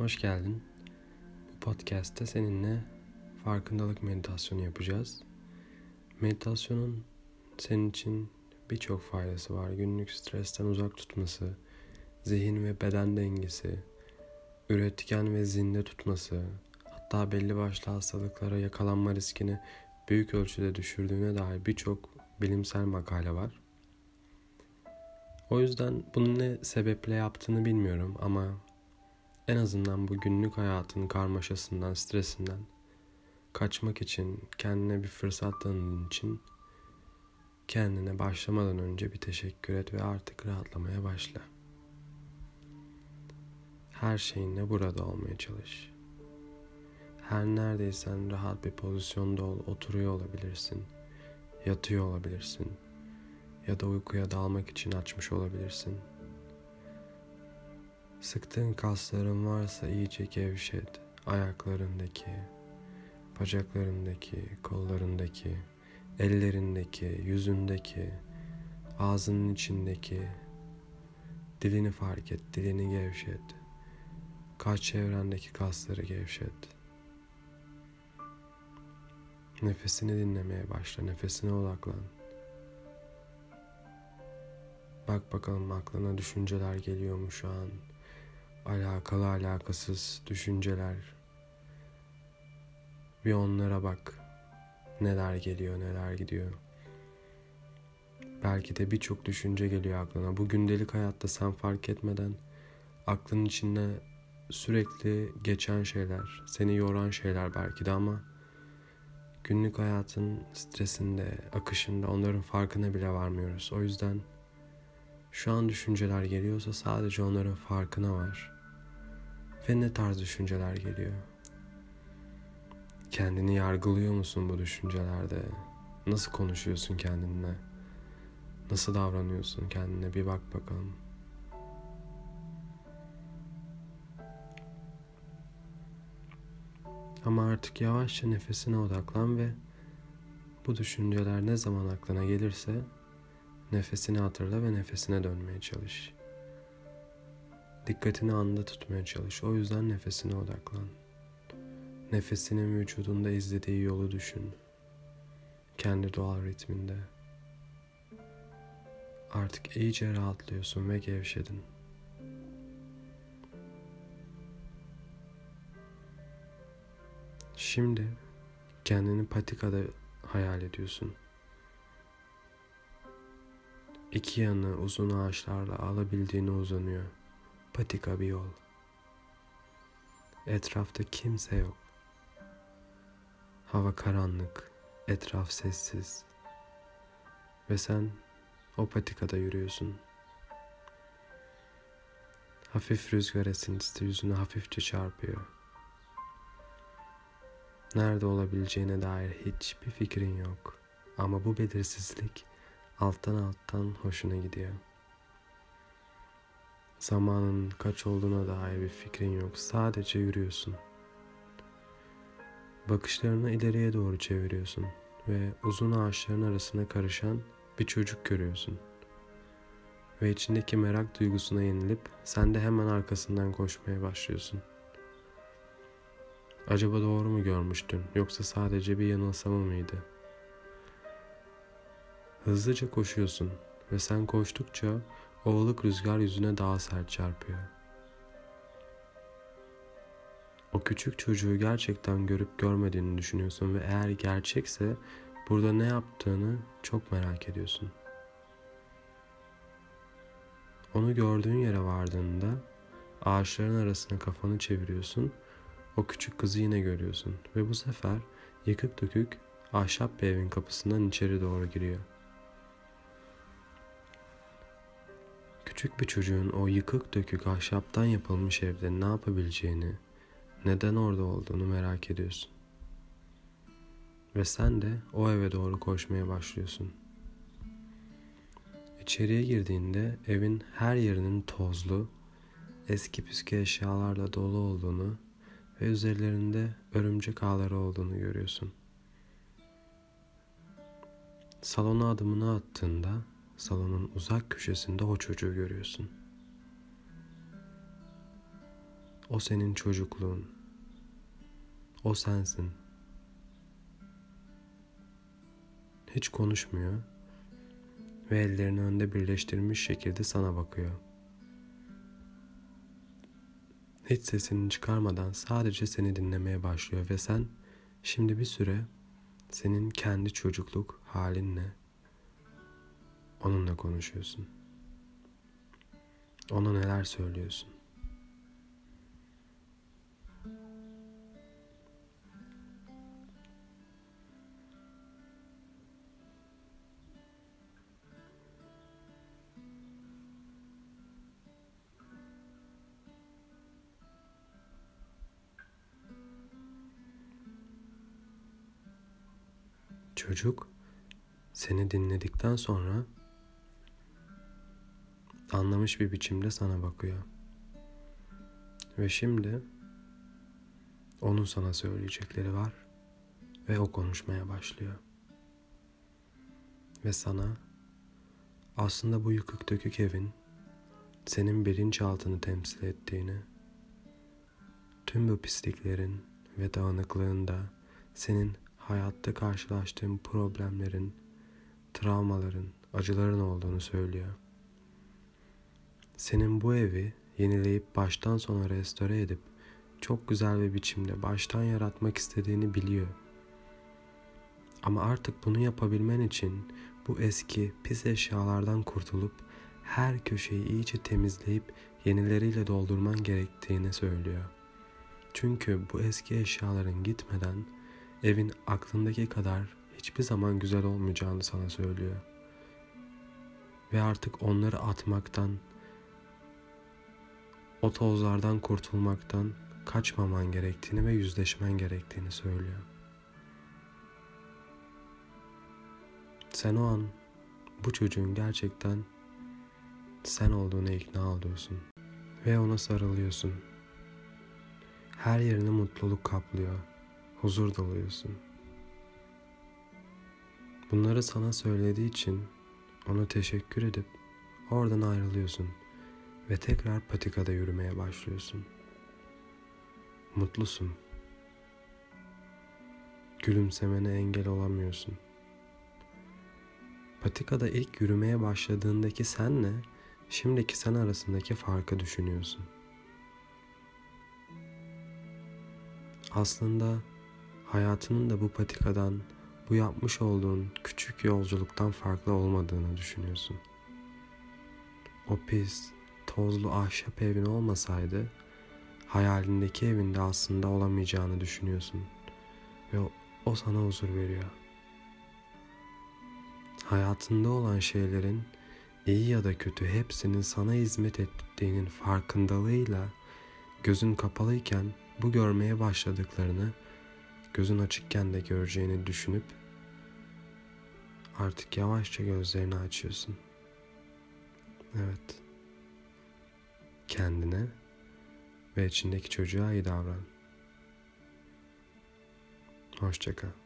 hoş geldin. Bu podcast'te seninle farkındalık meditasyonu yapacağız. Meditasyonun senin için birçok faydası var. Günlük stresten uzak tutması, zihin ve beden dengesi, üretken ve zinde tutması, hatta belli başlı hastalıklara yakalanma riskini büyük ölçüde düşürdüğüne dair birçok bilimsel makale var. O yüzden bunu ne sebeple yaptığını bilmiyorum ama en azından bu günlük hayatın karmaşasından, stresinden kaçmak için, kendine bir fırsat tanıdığın için kendine başlamadan önce bir teşekkür et ve artık rahatlamaya başla. Her şeyinle burada olmaya çalış. Her neredeysen rahat bir pozisyonda ol, oturuyor olabilirsin, yatıyor olabilirsin ya da uykuya dalmak için açmış olabilirsin. Sıktığın kasların varsa iyice gevşet. Ayaklarındaki, bacaklarındaki, kollarındaki, ellerindeki, yüzündeki, ağzının içindeki, dilini fark et, dilini gevşet. Kaç çevrendeki kasları gevşet. Nefesini dinlemeye başla, nefesine odaklan. Bak bakalım aklına düşünceler geliyor mu şu an? Alakalı alakasız düşünceler. Bir onlara bak. Neler geliyor, neler gidiyor. Belki de birçok düşünce geliyor aklına. Bu gündelik hayatta sen fark etmeden aklın içinde sürekli geçen şeyler, seni yoran şeyler belki de ama günlük hayatın stresinde, akışında onların farkına bile varmıyoruz. O yüzden şu an düşünceler geliyorsa sadece onların farkına var. Ve ne tarz düşünceler geliyor? Kendini yargılıyor musun bu düşüncelerde? Nasıl konuşuyorsun kendinle? Nasıl davranıyorsun kendine? Bir bak bakalım. Ama artık yavaşça nefesine odaklan ve bu düşünceler ne zaman aklına gelirse Nefesini hatırla ve nefesine dönmeye çalış. Dikkatini anda tutmaya çalış. O yüzden nefesine odaklan. Nefesinin vücudunda izlediği yolu düşün. Kendi doğal ritminde. Artık iyice rahatlıyorsun ve gevşedin. Şimdi kendini patikada hayal ediyorsun. İki yanı uzun ağaçlarla alabildiğine uzanıyor. Patika bir yol. Etrafta kimse yok. Hava karanlık, etraf sessiz. Ve sen o patikada yürüyorsun. Hafif rüzgar esintisi yüzüne hafifçe çarpıyor. Nerede olabileceğine dair hiçbir fikrin yok. Ama bu belirsizlik alttan alttan hoşuna gidiyor. Zamanın kaç olduğuna dair bir fikrin yok. Sadece yürüyorsun. Bakışlarını ileriye doğru çeviriyorsun ve uzun ağaçların arasına karışan bir çocuk görüyorsun. Ve içindeki merak duygusuna yenilip sen de hemen arkasından koşmaya başlıyorsun. Acaba doğru mu görmüştün yoksa sadece bir yanılsama mıydı?'' Hızlıca koşuyorsun ve sen koştukça o ılık rüzgar yüzüne daha sert çarpıyor. O küçük çocuğu gerçekten görüp görmediğini düşünüyorsun ve eğer gerçekse burada ne yaptığını çok merak ediyorsun. Onu gördüğün yere vardığında ağaçların arasına kafanı çeviriyorsun. O küçük kızı yine görüyorsun ve bu sefer yıkık dökük ahşap bir evin kapısından içeri doğru giriyor. Küçük bir çocuğun o yıkık dökük ahşaptan yapılmış evde ne yapabileceğini, neden orada olduğunu merak ediyorsun. Ve sen de o eve doğru koşmaya başlıyorsun. İçeriye girdiğinde evin her yerinin tozlu, eski püskü eşyalarla dolu olduğunu ve üzerlerinde örümcek ağları olduğunu görüyorsun. Salona adımını attığında salonun uzak köşesinde o çocuğu görüyorsun. O senin çocukluğun. O sensin. Hiç konuşmuyor ve ellerini önde birleştirmiş şekilde sana bakıyor. Hiç sesini çıkarmadan sadece seni dinlemeye başlıyor ve sen şimdi bir süre senin kendi çocukluk halinle onunla konuşuyorsun. Ona neler söylüyorsun? Çocuk seni dinledikten sonra anlamış bir biçimde sana bakıyor. Ve şimdi onun sana söyleyecekleri var ve o konuşmaya başlıyor. Ve sana aslında bu yıkık dökük evin senin bilinçaltını temsil ettiğini, tüm bu pisliklerin ve dağınıklığında senin hayatta karşılaştığın problemlerin, travmaların, acıların olduğunu söylüyor. Senin bu evi yenileyip baştan sona restore edip çok güzel bir biçimde baştan yaratmak istediğini biliyor. Ama artık bunu yapabilmen için bu eski pis eşyalardan kurtulup her köşeyi iyice temizleyip yenileriyle doldurman gerektiğini söylüyor. Çünkü bu eski eşyaların gitmeden evin aklındaki kadar hiçbir zaman güzel olmayacağını sana söylüyor. Ve artık onları atmaktan, o tozlardan kurtulmaktan kaçmaman gerektiğini ve yüzleşmen gerektiğini söylüyor. Sen o an bu çocuğun gerçekten sen olduğuna ikna oluyorsun ve ona sarılıyorsun. Her yerini mutluluk kaplıyor huzur doluyorsun. Bunları sana söylediği için ona teşekkür edip oradan ayrılıyorsun ve tekrar patikada yürümeye başlıyorsun. Mutlusun. Gülümsemene engel olamıyorsun. Patikada ilk yürümeye başladığındaki senle şimdiki sen arasındaki farkı düşünüyorsun. Aslında hayatının da bu patikadan, bu yapmış olduğun küçük yolculuktan farklı olmadığını düşünüyorsun. O pis, tozlu ahşap evin olmasaydı hayalindeki evinde aslında olamayacağını düşünüyorsun ve o, sana huzur veriyor. Hayatında olan şeylerin iyi ya da kötü hepsinin sana hizmet ettiğinin farkındalığıyla gözün kapalıyken bu görmeye başladıklarını gözün açıkken de göreceğini düşünüp artık yavaşça gözlerini açıyorsun. Evet. Kendine ve içindeki çocuğa iyi davran. Hoşçakal.